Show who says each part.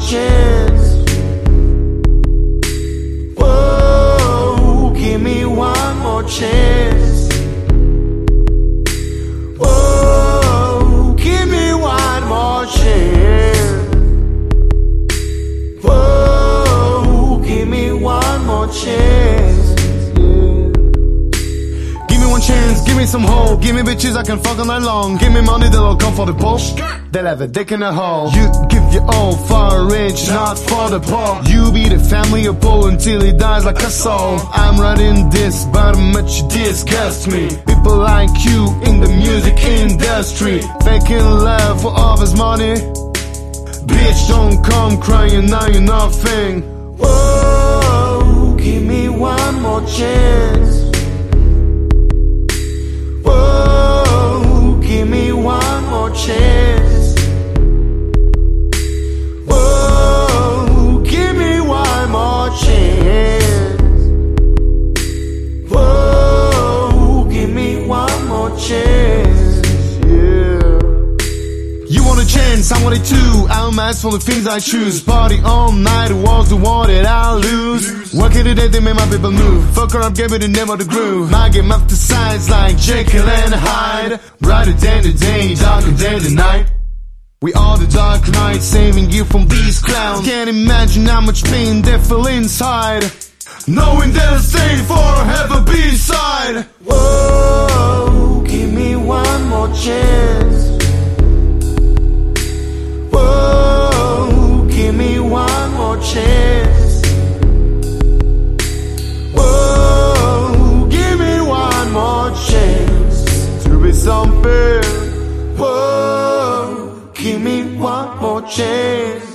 Speaker 1: chance. Whoa, give me one more chance. Me
Speaker 2: some hope. Give me bitches I can fuck all night long. Give me money that'll come for the pole. They'll have a dick in a hole. You give your all for rich, not for the poor. You be the family of Paul until he dies like a soul. I'm writing this, but much disgust me. People like you in the music industry, faking love for all his money. Bitch, don't come crying now you're nothing.
Speaker 1: Whoa, give me one more chance. One
Speaker 2: I want it too. I'm asked for the things I choose. Party all night, was the one that I lose. Working today, they make my people move. Fuck her up, give me the name of the groove. My game up the sides like Jekyll and Hyde. Brighter than the day, darker than the night. We are the dark knight, saving you from these clowns. Can't imagine how much pain they feel inside. Knowing they'll stay forever beside.
Speaker 1: Give me one more chance.